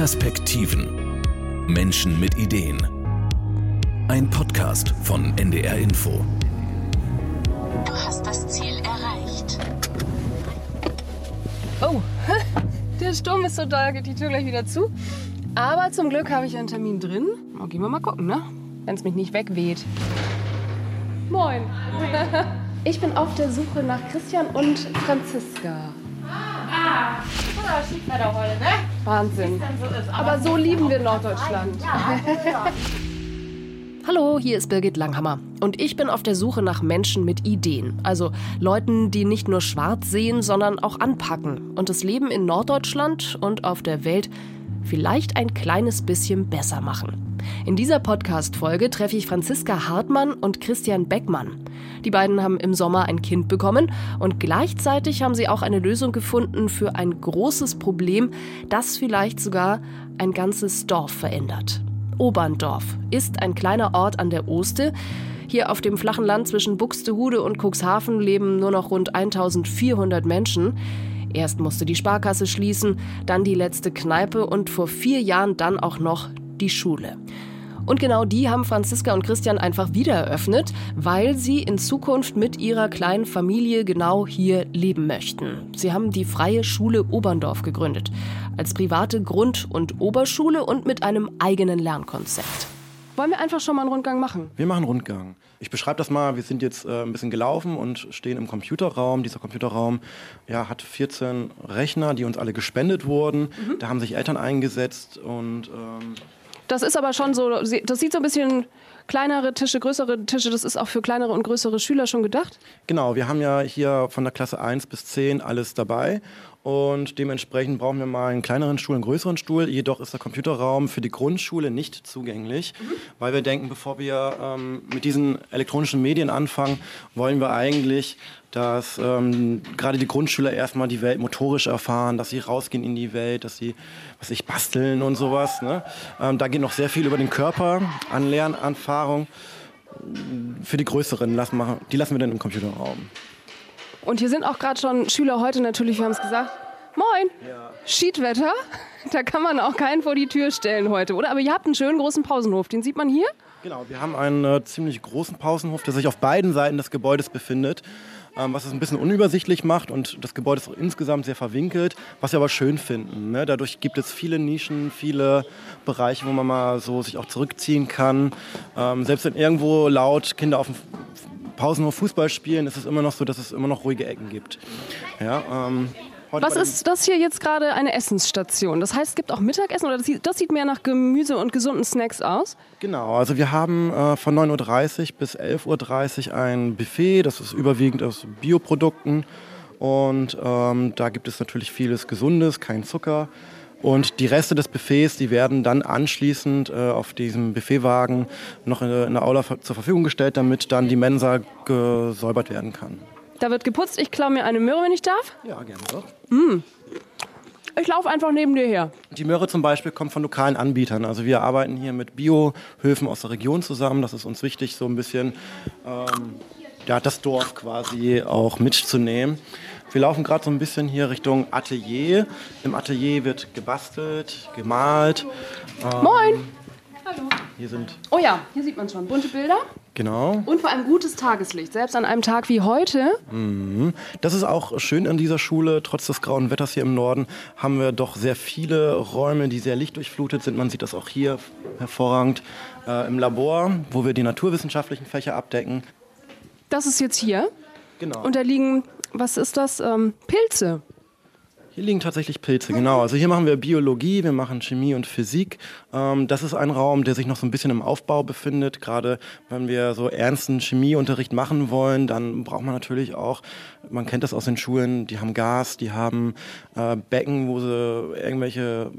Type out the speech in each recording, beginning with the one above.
Perspektiven. Menschen mit Ideen. Ein Podcast von NDR Info. Du hast das Ziel erreicht. Oh, der Sturm ist so doll, geht die Tür gleich wieder zu. Aber zum Glück habe ich einen Termin drin. Oh, gehen wir mal gucken, ne? Wenn es mich nicht wegweht. Moin. Ich bin auf der Suche nach Christian und Franziska. Ah, oder Schiedwetter heute, ne? Wahnsinn. Aber so lieben wir Norddeutschland. Hallo, hier ist Birgit Langhammer und ich bin auf der Suche nach Menschen mit Ideen. Also Leuten, die nicht nur schwarz sehen, sondern auch anpacken und das Leben in Norddeutschland und auf der Welt vielleicht ein kleines bisschen besser machen. In dieser Podcast-Folge treffe ich Franziska Hartmann und Christian Beckmann. Die beiden haben im Sommer ein Kind bekommen und gleichzeitig haben sie auch eine Lösung gefunden für ein großes Problem, das vielleicht sogar ein ganzes Dorf verändert. Oberndorf ist ein kleiner Ort an der Oste. Hier auf dem flachen Land zwischen Buxtehude und Cuxhaven leben nur noch rund 1400 Menschen. Erst musste die Sparkasse schließen, dann die letzte Kneipe und vor vier Jahren dann auch noch die Schule. Und genau die haben Franziska und Christian einfach wieder eröffnet, weil sie in Zukunft mit ihrer kleinen Familie genau hier leben möchten. Sie haben die Freie Schule Oberndorf gegründet, als private Grund- und Oberschule und mit einem eigenen Lernkonzept. Wollen wir einfach schon mal einen Rundgang machen? Wir machen einen Rundgang. Ich beschreibe das mal. Wir sind jetzt äh, ein bisschen gelaufen und stehen im Computerraum. Dieser Computerraum ja, hat 14 Rechner, die uns alle gespendet wurden. Mhm. Da haben sich Eltern eingesetzt und ähm das ist aber schon so, das sieht so ein bisschen kleinere Tische, größere Tische, das ist auch für kleinere und größere Schüler schon gedacht? Genau, wir haben ja hier von der Klasse 1 bis 10 alles dabei. Und dementsprechend brauchen wir mal einen kleineren Stuhl, einen größeren Stuhl. Jedoch ist der Computerraum für die Grundschule nicht zugänglich, mhm. weil wir denken, bevor wir ähm, mit diesen elektronischen Medien anfangen, wollen wir eigentlich, dass ähm, gerade die Grundschüler erstmal die Welt motorisch erfahren, dass sie rausgehen in die Welt, dass sie, was ich basteln und sowas. Ne? Ähm, da geht noch sehr viel über den Körper an Lernerfahrung. Für die größeren lassen wir, die lassen wir dann im Computerraum. Und hier sind auch gerade schon Schüler heute natürlich, wir haben es gesagt. Moin! Ja. Schiedwetter, da kann man auch keinen vor die Tür stellen heute, oder? Aber ihr habt einen schönen großen Pausenhof, den sieht man hier? Genau, wir haben einen äh, ziemlich großen Pausenhof, der sich auf beiden Seiten des Gebäudes befindet, was es ein bisschen unübersichtlich macht und das Gebäude ist auch insgesamt sehr verwinkelt, was wir aber schön finden. Ne? Dadurch gibt es viele Nischen, viele Bereiche, wo man mal so sich auch zurückziehen kann. Ähm, selbst wenn irgendwo laut Kinder auf dem Pausenhof Fußball spielen, ist es immer noch so, dass es immer noch ruhige Ecken gibt. Ja, ähm, was ist das hier jetzt gerade eine Essensstation? Das heißt, es gibt auch Mittagessen oder das sieht, das sieht mehr nach Gemüse und gesunden Snacks aus? Genau, also wir haben äh, von 9.30 Uhr bis 11.30 Uhr ein Buffet, das ist überwiegend aus Bioprodukten und ähm, da gibt es natürlich vieles Gesundes, kein Zucker. Und die Reste des Buffets, die werden dann anschließend äh, auf diesem Buffetwagen noch in, in der Aula zur Verfügung gestellt, damit dann die Mensa gesäubert werden kann. Da wird geputzt. Ich klaue mir eine Möhre, wenn ich darf. Ja, gerne doch. Mm. Ich laufe einfach neben dir her. Die Möhre zum Beispiel kommt von lokalen Anbietern. Also wir arbeiten hier mit Biohöfen aus der Region zusammen. Das ist uns wichtig, so ein bisschen ähm, ja, das Dorf quasi auch mitzunehmen. Wir laufen gerade so ein bisschen hier Richtung Atelier. Im Atelier wird gebastelt, gemalt. Ähm, Moin! Hallo. Hier sind. Oh ja, hier sieht man schon bunte Bilder. Genau. Und vor allem gutes Tageslicht, selbst an einem Tag wie heute. Mhm. Das ist auch schön an dieser Schule. Trotz des grauen Wetters hier im Norden haben wir doch sehr viele Räume, die sehr lichtdurchflutet sind. Man sieht das auch hier hervorragend äh, im Labor, wo wir die naturwissenschaftlichen Fächer abdecken. Das ist jetzt hier. Genau. Und da liegen was ist das? Ähm, Pilze. Hier liegen tatsächlich Pilze, genau. Also hier machen wir Biologie, wir machen Chemie und Physik. Ähm, das ist ein Raum, der sich noch so ein bisschen im Aufbau befindet. Gerade wenn wir so ernsten Chemieunterricht machen wollen, dann braucht man natürlich auch, man kennt das aus den Schulen, die haben Gas, die haben äh, Becken, wo sie irgendwelche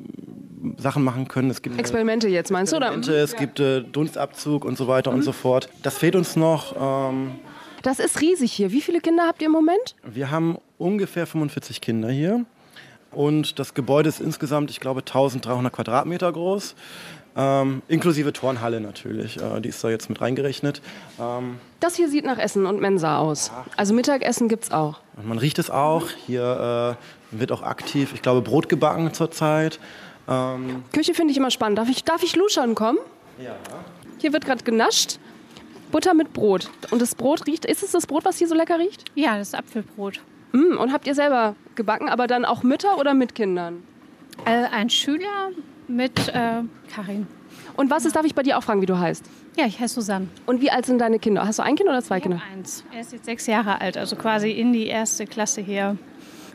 Sachen machen können. Es gibt Experimente jetzt, meinst du? Oder? Es gibt äh, Dunstabzug und so weiter mhm. und so fort. Das fehlt uns noch. Ähm, das ist riesig hier. Wie viele Kinder habt ihr im Moment? Wir haben ungefähr 45 Kinder hier. Und das Gebäude ist insgesamt, ich glaube, 1300 Quadratmeter groß. Ähm, inklusive Turnhalle natürlich. Äh, die ist da jetzt mit reingerechnet. Ähm, das hier sieht nach Essen und Mensa aus. Also Mittagessen gibt es auch. man riecht es auch. Hier äh, wird auch aktiv, ich glaube, Brot gebacken zurzeit. Ähm, Küche finde ich immer spannend. Darf ich, darf ich luschern kommen? ja. Hier wird gerade genascht. Butter mit Brot. Und das Brot riecht, ist es das Brot, was hier so lecker riecht? Ja, das ist Apfelbrot. Mm, und habt ihr selber gebacken, aber dann auch Mütter oder mit Kindern? Äh, ein Schüler mit äh, Karin. Und was ist, darf ich bei dir auch fragen, wie du heißt? Ja, ich heiße Susanne. Und wie alt sind deine Kinder? Hast du ein Kind oder zwei Kinder? Eins. Er ist jetzt sechs Jahre alt, also quasi in die erste Klasse hier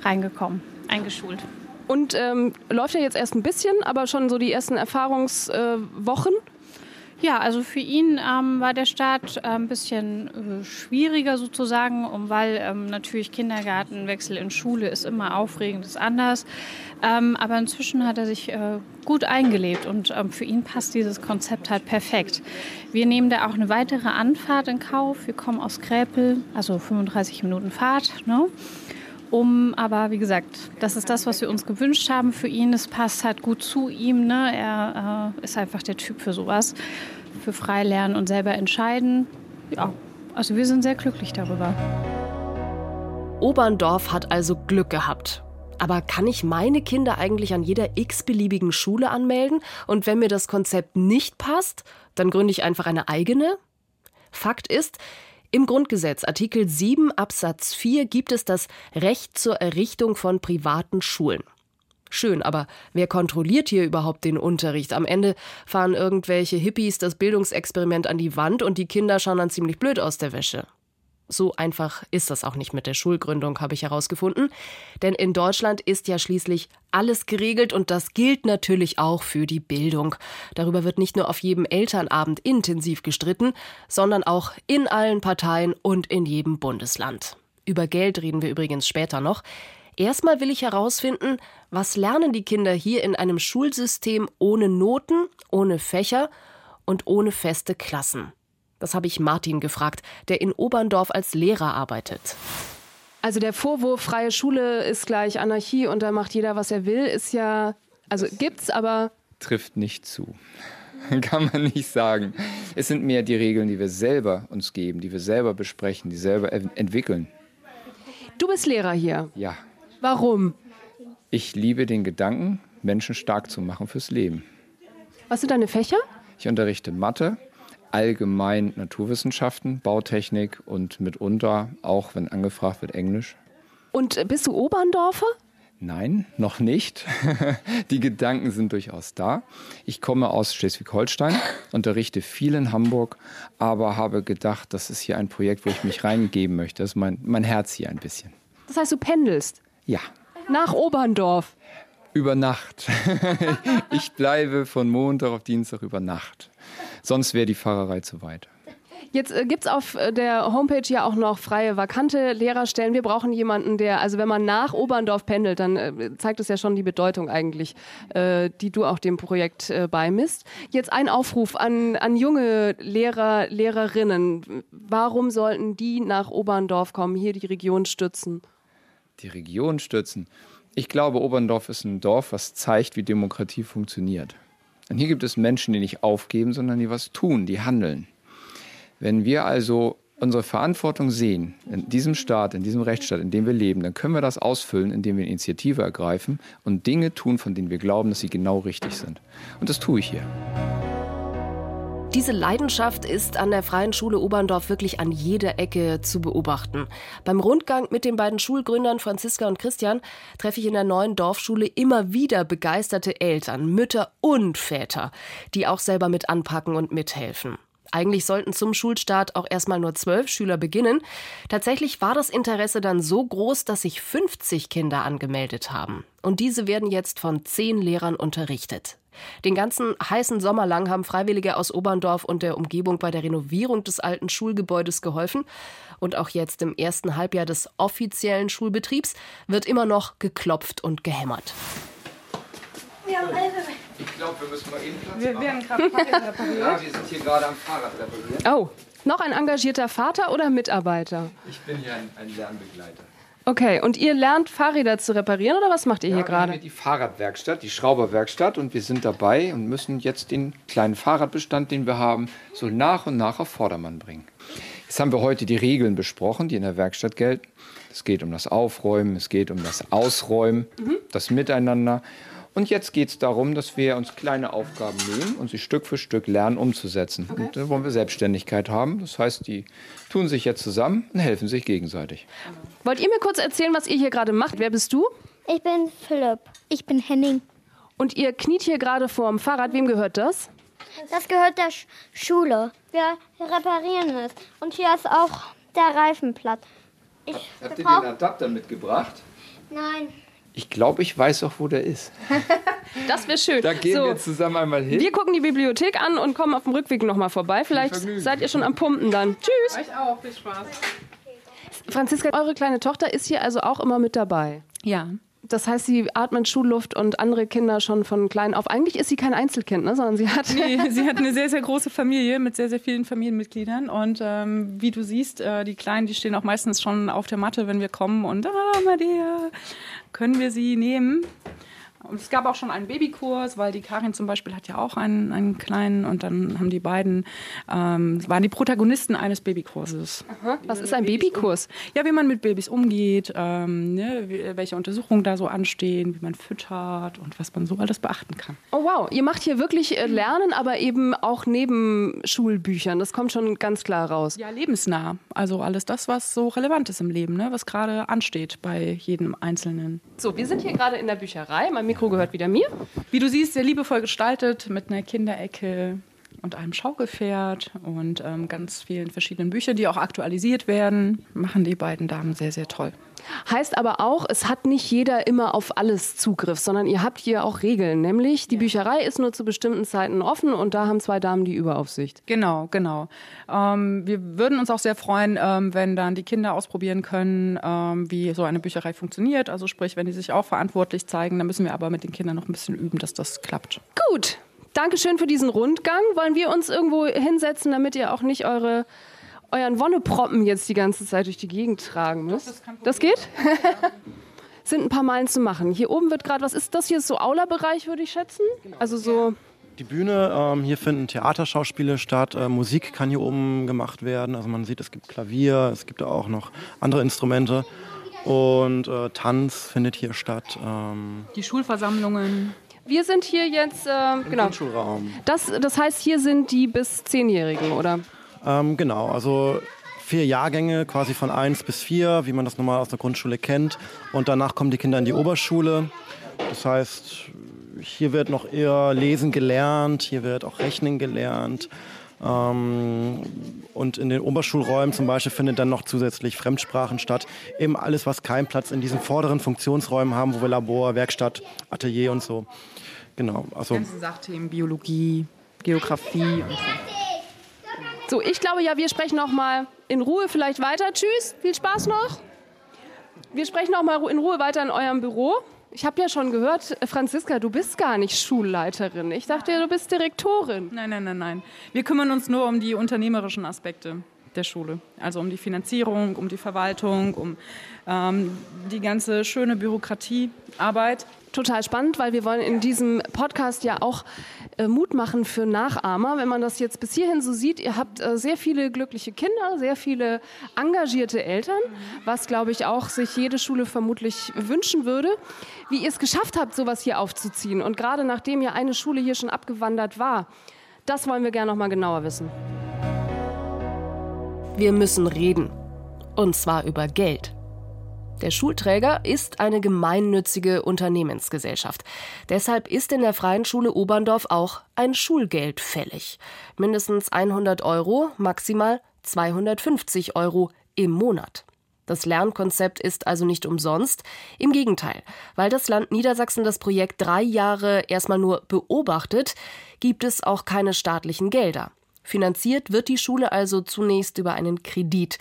reingekommen, eingeschult. Und ähm, läuft ja jetzt erst ein bisschen, aber schon so die ersten Erfahrungswochen. Ja, also für ihn ähm, war der Start äh, ein bisschen äh, schwieriger sozusagen, um, weil ähm, natürlich Kindergartenwechsel in Schule ist immer aufregend, ist anders. Ähm, aber inzwischen hat er sich äh, gut eingelebt und ähm, für ihn passt dieses Konzept halt perfekt. Wir nehmen da auch eine weitere Anfahrt in Kauf. Wir kommen aus Kräpel, also 35 Minuten Fahrt. Ne? Um, aber wie gesagt, das ist das, was wir uns gewünscht haben für ihn. Es passt halt gut zu ihm. Ne? Er äh, ist einfach der Typ für sowas, für frei lernen und selber entscheiden. Ja, also wir sind sehr glücklich darüber. Oberndorf hat also Glück gehabt. Aber kann ich meine Kinder eigentlich an jeder x-beliebigen Schule anmelden? Und wenn mir das Konzept nicht passt, dann gründe ich einfach eine eigene? Fakt ist, im Grundgesetz Artikel 7 Absatz 4 gibt es das Recht zur Errichtung von privaten Schulen. Schön, aber wer kontrolliert hier überhaupt den Unterricht? Am Ende fahren irgendwelche Hippies das Bildungsexperiment an die Wand und die Kinder schauen dann ziemlich blöd aus der Wäsche. So einfach ist das auch nicht mit der Schulgründung, habe ich herausgefunden. Denn in Deutschland ist ja schließlich alles geregelt und das gilt natürlich auch für die Bildung. Darüber wird nicht nur auf jedem Elternabend intensiv gestritten, sondern auch in allen Parteien und in jedem Bundesland. Über Geld reden wir übrigens später noch. Erstmal will ich herausfinden, was lernen die Kinder hier in einem Schulsystem ohne Noten, ohne Fächer und ohne feste Klassen. Das habe ich Martin gefragt, der in Oberndorf als Lehrer arbeitet. Also der Vorwurf, freie Schule ist gleich Anarchie und da macht jeder, was er will, ist ja, also gibt's, aber trifft nicht zu. Kann man nicht sagen. Es sind mehr die Regeln, die wir selber uns geben, die wir selber besprechen, die selber entwickeln. Du bist Lehrer hier. Ja. Warum? Ich liebe den Gedanken, Menschen stark zu machen fürs Leben. Was sind deine Fächer? Ich unterrichte Mathe, allgemein Naturwissenschaften, Bautechnik und mitunter, auch wenn angefragt wird, Englisch. Und bist du Oberndorfer? Nein, noch nicht. Die Gedanken sind durchaus da. Ich komme aus Schleswig-Holstein, unterrichte viel in Hamburg, aber habe gedacht, das ist hier ein Projekt, wo ich mich reingeben möchte. Das ist mein, mein Herz hier ein bisschen. Das heißt, du pendelst? Ja. Nach Oberndorf? Über Nacht. ich bleibe von Montag auf Dienstag über Nacht. Sonst wäre die Fahrerei zu weit. Jetzt äh, gibt es auf äh, der Homepage ja auch noch freie vakante Lehrerstellen. Wir brauchen jemanden, der, also wenn man nach Oberndorf pendelt, dann äh, zeigt es ja schon die Bedeutung eigentlich, äh, die du auch dem Projekt äh, beimisst. Jetzt ein Aufruf an, an junge Lehrer, Lehrerinnen. Warum sollten die nach Oberndorf kommen, hier die Region stützen? Die Region stützen. Ich glaube, Oberndorf ist ein Dorf, was zeigt, wie Demokratie funktioniert. Und hier gibt es Menschen, die nicht aufgeben, sondern die was tun, die handeln. Wenn wir also unsere Verantwortung sehen, in diesem Staat, in diesem Rechtsstaat, in dem wir leben, dann können wir das ausfüllen, indem wir Initiative ergreifen und Dinge tun, von denen wir glauben, dass sie genau richtig sind. Und das tue ich hier. Diese Leidenschaft ist an der Freien Schule Oberndorf wirklich an jeder Ecke zu beobachten. Beim Rundgang mit den beiden Schulgründern Franziska und Christian treffe ich in der neuen Dorfschule immer wieder begeisterte Eltern, Mütter und Väter, die auch selber mit anpacken und mithelfen. Eigentlich sollten zum Schulstart auch erstmal nur zwölf Schüler beginnen. Tatsächlich war das Interesse dann so groß, dass sich 50 Kinder angemeldet haben. Und diese werden jetzt von zehn Lehrern unterrichtet. Den ganzen heißen Sommer lang haben Freiwillige aus Oberndorf und der Umgebung bei der Renovierung des alten Schulgebäudes geholfen. Und auch jetzt im ersten Halbjahr des offiziellen Schulbetriebs wird immer noch geklopft und gehämmert. Ich glaube, wir müssen mal eben Platz Wir werden gerade Fahrrad repariert. Ja, wir sind hier gerade am Fahrrad reparieren. Oh, noch ein engagierter Vater oder Mitarbeiter? Ich bin hier ein, ein Lernbegleiter. Okay, und ihr lernt Fahrräder zu reparieren oder was macht ihr hier Ja, wir haben gerade? hier die Fahrradwerkstatt, die Schrauberwerkstatt und wir sind dabei und müssen jetzt den kleinen Fahrradbestand, den wir haben, so nach und nach auf Vordermann bringen. Jetzt haben wir heute die Regeln besprochen, die in der Werkstatt gelten. Es geht um das Aufräumen, es geht um das Ausräumen, das Miteinander. Und jetzt geht es darum, dass wir uns kleine Aufgaben nehmen und sie Stück für Stück lernen umzusetzen. Okay. Und da wollen wir Selbstständigkeit haben. Das heißt, die tun sich jetzt zusammen und helfen sich gegenseitig. Wollt ihr mir kurz erzählen, was ihr hier gerade macht? Wer bist du? Ich bin Philipp. Ich bin Henning. Und ihr kniet hier gerade vorm Fahrrad. Wem gehört das? Das gehört der Sch Schule. Wir reparieren es. Und hier ist auch der Reifenplatz. Ich Habt ihr den Adapter mitgebracht? Nein. Ich glaube, ich weiß auch, wo der ist. Das wäre schön. Da gehen so, wir zusammen einmal hin. Wir gucken die Bibliothek an und kommen auf dem Rückweg nochmal vorbei. Vielleicht seid ihr schon am Pumpen dann. Tschüss. Euch auch. Viel Spaß. Franziska, eure kleine Tochter ist hier also auch immer mit dabei. Ja. Das heißt, sie atmet Schulluft und andere Kinder schon von klein auf. Eigentlich ist sie kein Einzelkind, ne? sondern sie hat. Nee, sie hat eine sehr, sehr große Familie mit sehr, sehr vielen Familienmitgliedern. Und ähm, wie du siehst, äh, die Kleinen, die stehen auch meistens schon auf der Matte, wenn wir kommen. Und, ah, Maria, können wir sie nehmen? Und es gab auch schon einen Babykurs, weil die Karin zum Beispiel hat ja auch einen, einen kleinen und dann haben die beiden, ähm, waren die Protagonisten eines Babykurses. Aha. Was ist ein Babykurs? Ja, wie man mit Babys umgeht, ähm, ne, welche Untersuchungen da so anstehen, wie man füttert und was man so alles beachten kann. Oh wow, ihr macht hier wirklich äh, Lernen, aber eben auch neben Schulbüchern. Das kommt schon ganz klar raus. Ja, lebensnah. Also alles das, was so relevant ist im Leben, ne, was gerade ansteht bei jedem Einzelnen. So, wir sind hier gerade in der Bücherei. Mein Mikro gehört wieder mir. Wie du siehst, sehr liebevoll gestaltet mit einer Kinderecke und einem Schaukelpferd und ähm, ganz vielen verschiedenen Büchern, die auch aktualisiert werden. Machen die beiden Damen sehr, sehr toll. Heißt aber auch, es hat nicht jeder immer auf alles Zugriff, sondern ihr habt hier auch Regeln. Nämlich, die ja. Bücherei ist nur zu bestimmten Zeiten offen und da haben zwei Damen die Überaufsicht. Genau, genau. Ähm, wir würden uns auch sehr freuen, ähm, wenn dann die Kinder ausprobieren können, ähm, wie so eine Bücherei funktioniert. Also sprich, wenn die sich auch verantwortlich zeigen, dann müssen wir aber mit den Kindern noch ein bisschen üben, dass das klappt. Gut. Dankeschön für diesen Rundgang. Wollen wir uns irgendwo hinsetzen, damit ihr auch nicht eure euren Wonneproppen jetzt die ganze Zeit durch die Gegend tragen müsst. Das, das geht? Sind ein paar Meilen zu machen. Hier oben wird gerade, was ist das hier? So Aula-Bereich, würde ich schätzen? Genau. Also so. Die Bühne, ähm, hier finden Theaterschauspiele statt, äh, Musik kann hier oben gemacht werden. Also man sieht, es gibt Klavier, es gibt auch noch andere Instrumente. Und äh, Tanz findet hier statt. Ähm die Schulversammlungen. Wir sind hier jetzt, äh, Im genau. Grundschulraum. Das, das heißt, hier sind die bis Zehnjährigen, oder? Ähm, genau, also vier Jahrgänge, quasi von eins bis vier, wie man das normal aus der Grundschule kennt. Und danach kommen die Kinder in die Oberschule. Das heißt, hier wird noch eher Lesen gelernt, hier wird auch Rechnen gelernt. Ähm, und in den Oberschulräumen zum Beispiel findet dann noch zusätzlich Fremdsprachen statt. Eben alles, was keinen Platz in diesen vorderen Funktionsräumen haben, wo wir Labor, Werkstatt, Atelier und so. Genau. Also ganze Sachthemen, Biologie, Geografie und so. So, ich glaube ja, wir sprechen noch mal in Ruhe vielleicht weiter. Tschüss, viel Spaß noch. Wir sprechen noch mal in Ruhe weiter in eurem Büro. Ich habe ja schon gehört, Franziska, du bist gar nicht Schulleiterin. Ich dachte, du bist Direktorin. Nein, nein, nein, nein. Wir kümmern uns nur um die unternehmerischen Aspekte der Schule. Also um die Finanzierung, um die Verwaltung, um ähm, die ganze schöne Bürokratiearbeit. Total spannend, weil wir wollen in diesem Podcast ja auch äh, Mut machen für Nachahmer. Wenn man das jetzt bis hierhin so sieht, ihr habt äh, sehr viele glückliche Kinder, sehr viele engagierte Eltern, was, glaube ich, auch sich jede Schule vermutlich wünschen würde. Wie ihr es geschafft habt, sowas hier aufzuziehen und gerade nachdem ja eine Schule hier schon abgewandert war, das wollen wir gerne noch mal genauer wissen. Wir müssen reden. Und zwar über Geld. Der Schulträger ist eine gemeinnützige Unternehmensgesellschaft. Deshalb ist in der Freien Schule Oberndorf auch ein Schulgeld fällig. Mindestens 100 Euro, maximal 250 Euro im Monat. Das Lernkonzept ist also nicht umsonst. Im Gegenteil, weil das Land Niedersachsen das Projekt drei Jahre erstmal nur beobachtet, gibt es auch keine staatlichen Gelder. Finanziert wird die Schule also zunächst über einen Kredit.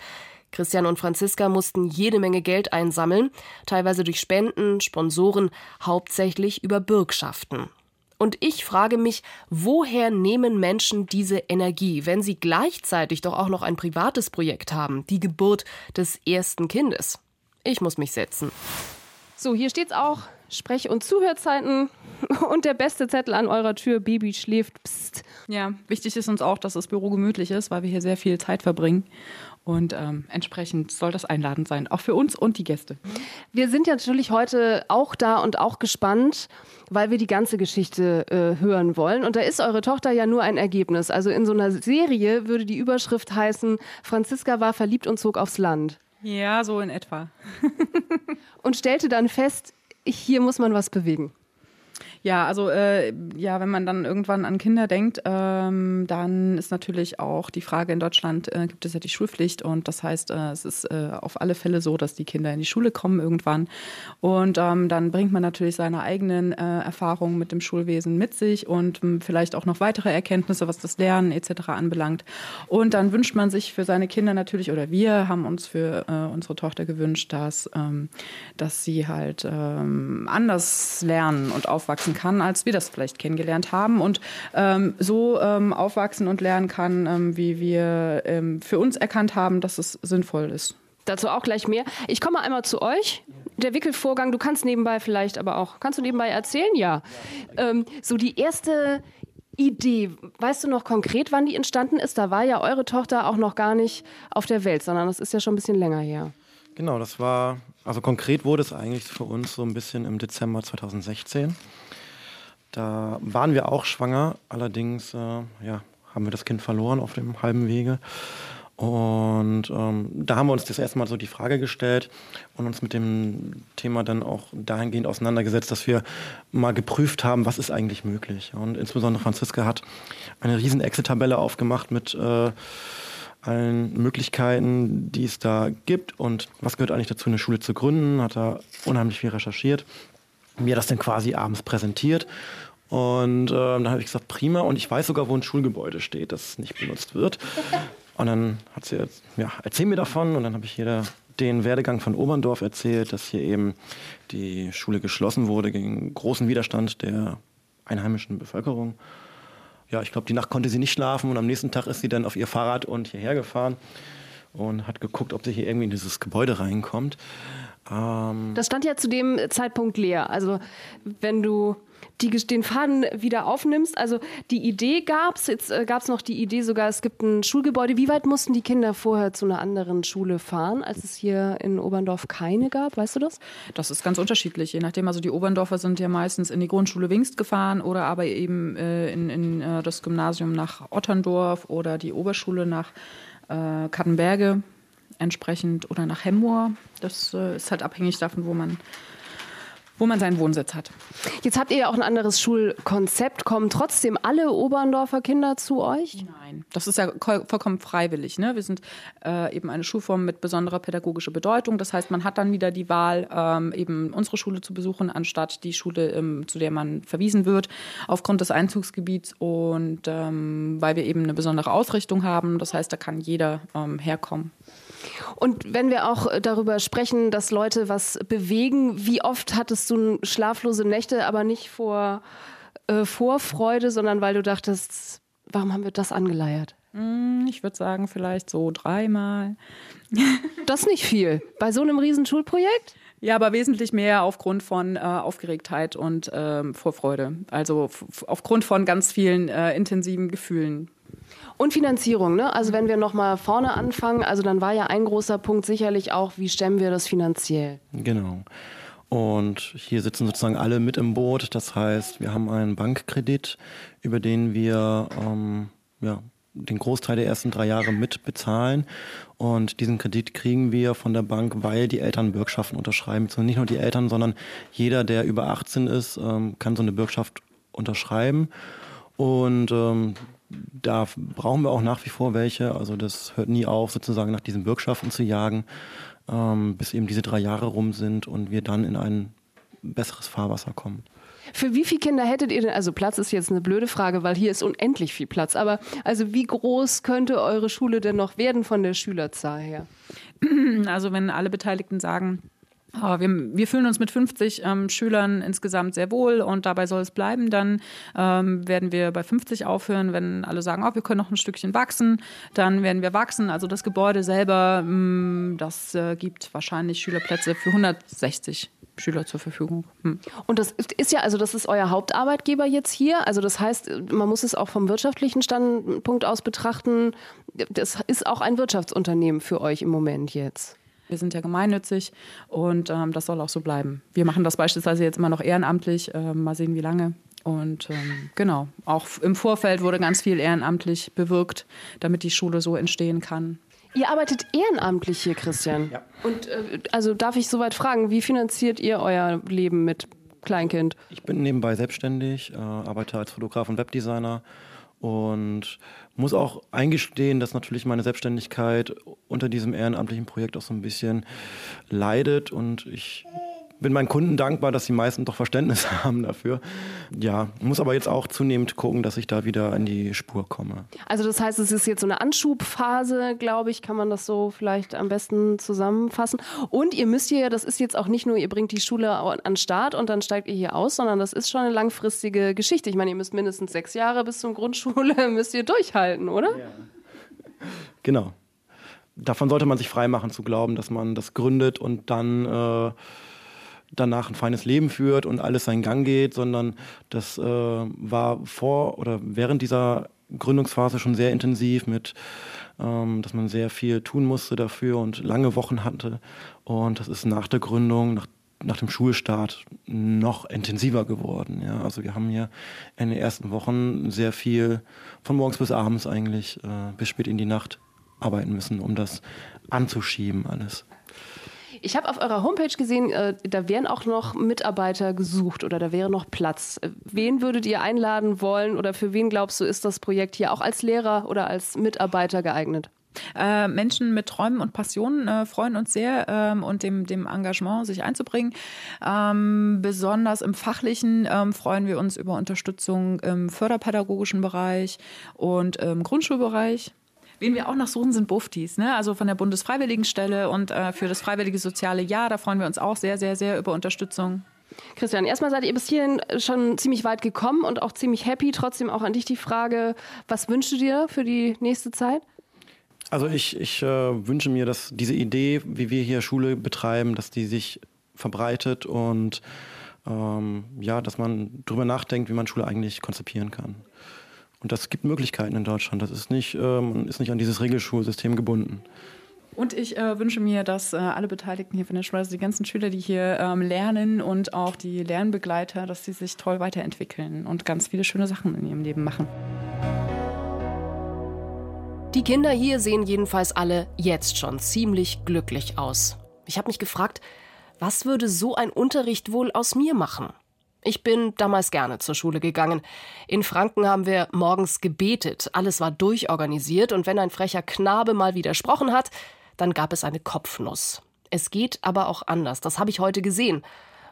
Christian und Franziska mussten jede Menge Geld einsammeln, teilweise durch Spenden, Sponsoren, hauptsächlich über Bürgschaften. Und ich frage mich, woher nehmen Menschen diese Energie, wenn sie gleichzeitig doch auch noch ein privates Projekt haben, die Geburt des ersten Kindes? Ich muss mich setzen. So, hier steht's auch. Sprech- und Zuhörzeiten und der beste Zettel an eurer Tür. Baby schläft. Psst. Ja, wichtig ist uns auch, dass das Büro gemütlich ist, weil wir hier sehr viel Zeit verbringen. Und ähm, entsprechend soll das einladend sein, auch für uns und die Gäste. Wir sind ja natürlich heute auch da und auch gespannt, weil wir die ganze Geschichte äh, hören wollen. Und da ist eure Tochter ja nur ein Ergebnis. Also in so einer Serie würde die Überschrift heißen, Franziska war verliebt und zog aufs Land. Ja, so in etwa. und stellte dann fest, hier muss man was bewegen. Ja, also äh, ja, wenn man dann irgendwann an Kinder denkt, ähm, dann ist natürlich auch die Frage in Deutschland, äh, gibt es ja die Schulpflicht und das heißt, äh, es ist äh, auf alle Fälle so, dass die Kinder in die Schule kommen irgendwann und ähm, dann bringt man natürlich seine eigenen äh, Erfahrungen mit dem Schulwesen mit sich und ähm, vielleicht auch noch weitere Erkenntnisse, was das Lernen etc. anbelangt. Und dann wünscht man sich für seine Kinder natürlich, oder wir haben uns für äh, unsere Tochter gewünscht, dass, ähm, dass sie halt ähm, anders lernen und aufwachsen kann, als wir das vielleicht kennengelernt haben und ähm, so ähm, aufwachsen und lernen kann, ähm, wie wir ähm, für uns erkannt haben, dass es sinnvoll ist. Dazu auch gleich mehr. Ich komme einmal zu euch. Der Wickelvorgang, du kannst nebenbei vielleicht aber auch, kannst du nebenbei erzählen? Ja. Ähm, so die erste Idee, weißt du noch konkret, wann die entstanden ist? Da war ja eure Tochter auch noch gar nicht auf der Welt, sondern das ist ja schon ein bisschen länger her. Genau, das war, also konkret wurde es eigentlich für uns so ein bisschen im Dezember 2016. Da waren wir auch schwanger, allerdings äh, ja, haben wir das Kind verloren auf dem halben Wege. Und ähm, da haben wir uns das erste Mal so die Frage gestellt und uns mit dem Thema dann auch dahingehend auseinandergesetzt, dass wir mal geprüft haben, was ist eigentlich möglich. Und insbesondere Franziska hat eine riesen Excel-Tabelle aufgemacht mit äh, allen Möglichkeiten, die es da gibt und was gehört eigentlich dazu, eine Schule zu gründen, hat da unheimlich viel recherchiert, mir das dann quasi abends präsentiert und äh, dann habe ich gesagt, prima. Und ich weiß sogar, wo ein Schulgebäude steht, das nicht benutzt wird. Und dann hat sie, ja, erzähl mir davon. Und dann habe ich ihr den Werdegang von Oberndorf erzählt, dass hier eben die Schule geschlossen wurde gegen großen Widerstand der einheimischen Bevölkerung. Ja, ich glaube, die Nacht konnte sie nicht schlafen und am nächsten Tag ist sie dann auf ihr Fahrrad und hierher gefahren und hat geguckt, ob sie hier irgendwie in dieses Gebäude reinkommt. Ähm das stand ja zu dem Zeitpunkt leer. Also wenn du die, den Faden wieder aufnimmst. Also die Idee gab es, jetzt äh, gab es noch die Idee sogar, es gibt ein Schulgebäude. Wie weit mussten die Kinder vorher zu einer anderen Schule fahren, als es hier in Oberndorf keine gab? Weißt du das? Das ist ganz unterschiedlich, je nachdem. Also die Oberndorfer sind ja meistens in die Grundschule Wingst gefahren oder aber eben äh, in, in äh, das Gymnasium nach Otterndorf oder die Oberschule nach äh, Kattenberge entsprechend oder nach Hemmoor. Das äh, ist halt abhängig davon, wo man wo man seinen Wohnsitz hat. Jetzt habt ihr ja auch ein anderes Schulkonzept. Kommen trotzdem alle Oberndorfer Kinder zu euch? Nein, das ist ja vollkommen freiwillig. Ne? Wir sind äh, eben eine Schulform mit besonderer pädagogischer Bedeutung. Das heißt, man hat dann wieder die Wahl, ähm, eben unsere Schule zu besuchen, anstatt die Schule, ähm, zu der man verwiesen wird, aufgrund des Einzugsgebiets und ähm, weil wir eben eine besondere Ausrichtung haben. Das heißt, da kann jeder ähm, herkommen. Und wenn wir auch darüber sprechen, dass Leute was bewegen, wie oft hattest du schlaflose Nächte, aber nicht vor äh, Vorfreude, sondern weil du dachtest, warum haben wir das angeleiert? Hm, ich würde sagen, vielleicht so dreimal. Das nicht viel. Bei so einem riesen Schulprojekt? Ja, aber wesentlich mehr aufgrund von äh, Aufgeregtheit und ähm, Vorfreude. Also aufgrund von ganz vielen äh, intensiven Gefühlen. Und Finanzierung, ne? Also wenn wir nochmal vorne anfangen, also dann war ja ein großer Punkt sicherlich auch, wie stemmen wir das finanziell? Genau. Und hier sitzen sozusagen alle mit im Boot. Das heißt, wir haben einen Bankkredit, über den wir ähm, ja, den Großteil der ersten drei Jahre mit bezahlen. Und diesen Kredit kriegen wir von der Bank, weil die Eltern Bürgschaften unterschreiben. Also nicht nur die Eltern, sondern jeder, der über 18 ist, ähm, kann so eine Bürgschaft unterschreiben. Und ähm, da brauchen wir auch nach wie vor welche. Also das hört nie auf, sozusagen nach diesen Bürgschaften zu jagen, ähm, bis eben diese drei Jahre rum sind und wir dann in ein besseres Fahrwasser kommen. Für wie viele Kinder hättet ihr denn, also Platz ist jetzt eine blöde Frage, weil hier ist unendlich viel Platz, aber also wie groß könnte eure Schule denn noch werden von der Schülerzahl her? Also wenn alle Beteiligten sagen, wir, wir, fühlen uns mit 50 ähm, Schülern insgesamt sehr wohl und dabei soll es bleiben. Dann ähm, werden wir bei 50 aufhören. Wenn alle sagen, oh, wir können noch ein Stückchen wachsen, dann werden wir wachsen. Also das Gebäude selber, mh, mm, das äh, gibt wahrscheinlich Schülerplätze für 160 Schüler zur Verfügung. Hm. Und das ist ja, also das ist euer Hauptarbeitgeber jetzt hier. Also das heißt, man muss es auch vom wirtschaftlichen Standpunkt aus betrachten. Das ist auch ein Wirtschaftsunternehmen für euch im Moment jetzt. Wir sind ja gemeinnützig und ähm, das soll auch so bleiben. Wir machen das beispielsweise jetzt immer noch ehrenamtlich. Äh, mal sehen, wie lange. Und ähm, genau, auch im Vorfeld wurde ganz viel ehrenamtlich bewirkt, damit die Schule so entstehen kann. Ihr arbeitet ehrenamtlich hier, Christian. Ja. Und äh, also darf ich soweit fragen, wie finanziert ihr euer Leben mit Kleinkind? Ich bin nebenbei selbstständig, äh, arbeite als Fotograf und Webdesigner und muss auch eingestehen, dass natürlich meine Selbstständigkeit unter diesem ehrenamtlichen Projekt auch so ein bisschen leidet. Und ich bin meinen Kunden dankbar, dass die meisten doch Verständnis haben dafür. Ja, muss aber jetzt auch zunehmend gucken, dass ich da wieder in die Spur komme. Also das heißt, es ist jetzt so eine Anschubphase, glaube ich, kann man das so vielleicht am besten zusammenfassen. Und ihr müsst hier, das ist jetzt auch nicht nur, ihr bringt die Schule an den Start und dann steigt ihr hier aus, sondern das ist schon eine langfristige Geschichte. Ich meine, ihr müsst mindestens sechs Jahre bis zum Grundschule müsst ihr durchhalten, oder? Ja. Genau. Davon sollte man sich freimachen zu glauben, dass man das gründet und dann äh, danach ein feines Leben führt und alles seinen Gang geht, sondern das äh, war vor oder während dieser Gründungsphase schon sehr intensiv mit, ähm, dass man sehr viel tun musste dafür und lange Wochen hatte. Und das ist nach der Gründung, nach, nach dem Schulstart noch intensiver geworden. Ja. Also wir haben hier in den ersten Wochen sehr viel von morgens bis abends eigentlich äh, bis spät in die Nacht arbeiten müssen, um das anzuschieben alles. Ich habe auf eurer Homepage gesehen, äh, da wären auch noch Mitarbeiter gesucht oder da wäre noch Platz. Äh, wen würdet ihr einladen wollen oder für wen glaubst du, ist das Projekt hier auch als Lehrer oder als Mitarbeiter geeignet? Äh, Menschen mit Träumen und Passionen äh, freuen uns sehr ähm, und dem, dem Engagement, sich einzubringen. Ähm, besonders im Fachlichen ähm, freuen wir uns über Unterstützung im förderpädagogischen Bereich und im Grundschulbereich. Wen wir auch noch suchen, sind Buftis, ne? also von der Bundesfreiwilligenstelle und äh, für das Freiwillige Soziale Jahr. Da freuen wir uns auch sehr, sehr, sehr über Unterstützung. Christian, erstmal seid ihr bis hierhin schon ziemlich weit gekommen und auch ziemlich happy. Trotzdem auch an dich die Frage, was wünschst du dir für die nächste Zeit? Also ich, ich äh, wünsche mir, dass diese Idee, wie wir hier Schule betreiben, dass die sich verbreitet und ähm, ja, dass man darüber nachdenkt, wie man Schule eigentlich konzipieren kann. Und das gibt Möglichkeiten in Deutschland. Das ist nicht, äh, man ist nicht an dieses Regelschulsystem gebunden. Und ich äh, wünsche mir, dass äh, alle Beteiligten hier von der Schule, also die ganzen Schüler, die hier ähm, lernen und auch die Lernbegleiter, dass sie sich toll weiterentwickeln und ganz viele schöne Sachen in ihrem Leben machen. Die Kinder hier sehen jedenfalls alle jetzt schon ziemlich glücklich aus. Ich habe mich gefragt, was würde so ein Unterricht wohl aus mir machen? Ich bin damals gerne zur Schule gegangen. In Franken haben wir morgens gebetet, alles war durchorganisiert und wenn ein frecher Knabe mal widersprochen hat, dann gab es eine Kopfnuss. Es geht aber auch anders, das habe ich heute gesehen.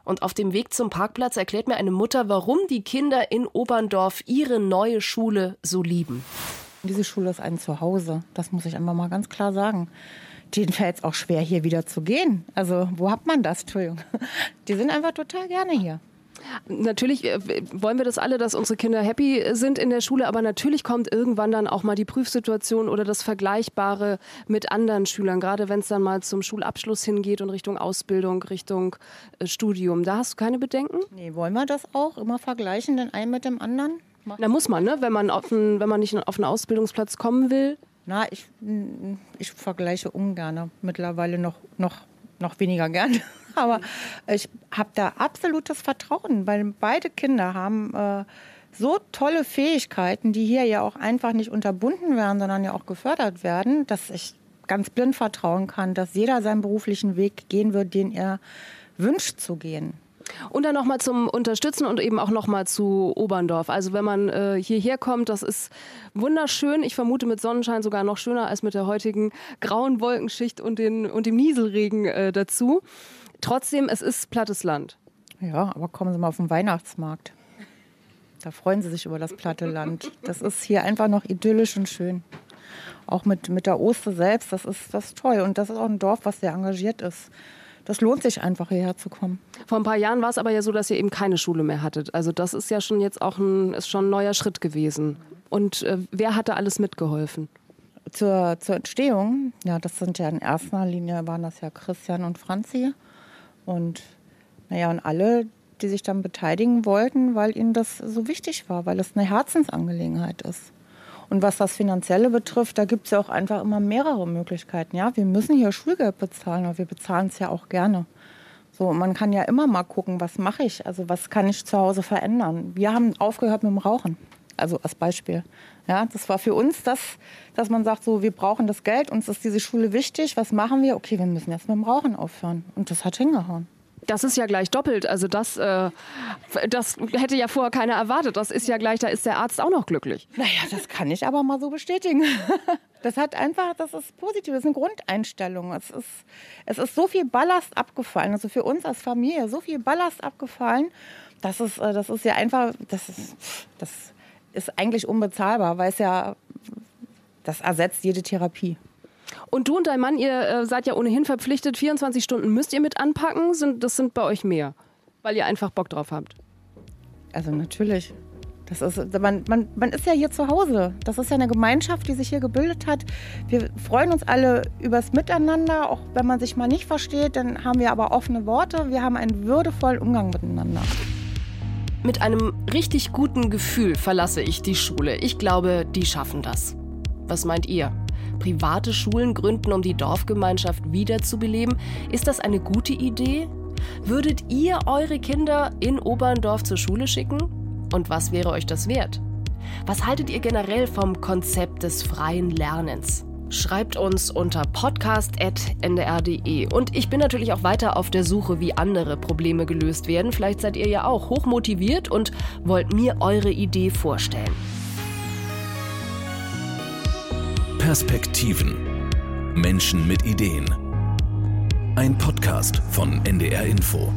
Und auf dem Weg zum Parkplatz erklärt mir eine Mutter, warum die Kinder in Oberndorf ihre neue Schule so lieben. Diese Schule ist ein Zuhause, das muss ich einfach mal ganz klar sagen. Denen fällt es auch schwer, hier wieder zu gehen. Also, wo hat man das? Entschuldigung. Die sind einfach total gerne hier. Natürlich äh, wollen wir das alle, dass unsere Kinder happy sind in der Schule, aber natürlich kommt irgendwann dann auch mal die Prüfsituation oder das Vergleichbare mit anderen Schülern, gerade wenn es dann mal zum Schulabschluss hingeht und Richtung Ausbildung, Richtung äh, Studium. Da hast du keine Bedenken? Nee, wollen wir das auch immer vergleichen, den einen mit dem anderen? Da muss man, ne? wenn, man auf ein, wenn man nicht auf einen Ausbildungsplatz kommen will. Na, ich, ich vergleiche ungern. Mittlerweile noch, noch, noch weniger gern. Aber ich habe da absolutes Vertrauen, weil beide Kinder haben äh, so tolle Fähigkeiten, die hier ja auch einfach nicht unterbunden werden, sondern ja auch gefördert werden, dass ich ganz blind vertrauen kann, dass jeder seinen beruflichen Weg gehen wird, den er wünscht zu gehen. Und dann nochmal zum Unterstützen und eben auch nochmal zu Oberndorf. Also wenn man äh, hierher kommt, das ist wunderschön. Ich vermute mit Sonnenschein sogar noch schöner als mit der heutigen grauen Wolkenschicht und, den, und dem Nieselregen äh, dazu. Trotzdem, es ist plattes Land. Ja, aber kommen Sie mal auf den Weihnachtsmarkt. Da freuen Sie sich über das platte Land. Das ist hier einfach noch idyllisch und schön. Auch mit, mit der Oster selbst, das ist, das ist toll. Und das ist auch ein Dorf, was sehr engagiert ist. Das lohnt sich einfach hierher zu kommen. Vor ein paar Jahren war es aber ja so, dass ihr eben keine Schule mehr hattet. Also das ist ja schon jetzt auch ein, ist schon ein neuer Schritt gewesen. Und äh, wer hat da alles mitgeholfen? Zur, zur Entstehung, ja, das sind ja in erster Linie waren das ja Christian und Franzi. Und Naja, und alle, die sich dann beteiligen wollten, weil ihnen das so wichtig war, weil es eine Herzensangelegenheit ist. Und was das Finanzielle betrifft, da gibt es ja auch einfach immer mehrere Möglichkeiten. Ja, wir müssen hier Schulgeld bezahlen, aber wir bezahlen es ja auch gerne. So, man kann ja immer mal gucken, was mache ich, also was kann ich zu Hause verändern. Wir haben aufgehört mit dem Rauchen, also als Beispiel. Ja, das war für uns das, dass man sagt, so, wir brauchen das Geld, uns ist diese Schule wichtig, was machen wir? Okay, wir müssen jetzt mit dem Rauchen aufhören. Und das hat hingehauen. Das ist ja gleich doppelt. Also das, äh, das hätte ja vorher keiner erwartet. Das ist ja gleich, da ist der Arzt auch noch glücklich. Naja, das kann ich aber mal so bestätigen. Das hat einfach, das ist positiv, das ist eine Grundeinstellung. Es ist, es ist so viel Ballast abgefallen, also für uns als Familie so viel Ballast abgefallen. Das ist, äh, das ist ja einfach, das ist, das ist eigentlich unbezahlbar, weil es ja, das ersetzt jede Therapie. Und du und dein Mann, ihr äh, seid ja ohnehin verpflichtet, 24 Stunden müsst ihr mit anpacken. Sind, das sind bei euch mehr, weil ihr einfach Bock drauf habt. Also natürlich. Das ist, man, man, man ist ja hier zu Hause. Das ist ja eine Gemeinschaft, die sich hier gebildet hat. Wir freuen uns alle übers Miteinander. Auch wenn man sich mal nicht versteht, dann haben wir aber offene Worte. Wir haben einen würdevollen Umgang miteinander. Mit einem richtig guten Gefühl verlasse ich die Schule. Ich glaube, die schaffen das. Was meint ihr? Private Schulen gründen, um die Dorfgemeinschaft wiederzubeleben. Ist das eine gute Idee? Würdet ihr eure Kinder in Oberndorf zur Schule schicken? Und was wäre euch das wert? Was haltet ihr generell vom Konzept des freien Lernens? Schreibt uns unter podcast.ndr.de. Und ich bin natürlich auch weiter auf der Suche, wie andere Probleme gelöst werden. Vielleicht seid ihr ja auch hochmotiviert und wollt mir eure Idee vorstellen. Perspektiven. Menschen mit Ideen. Ein Podcast von NDR Info.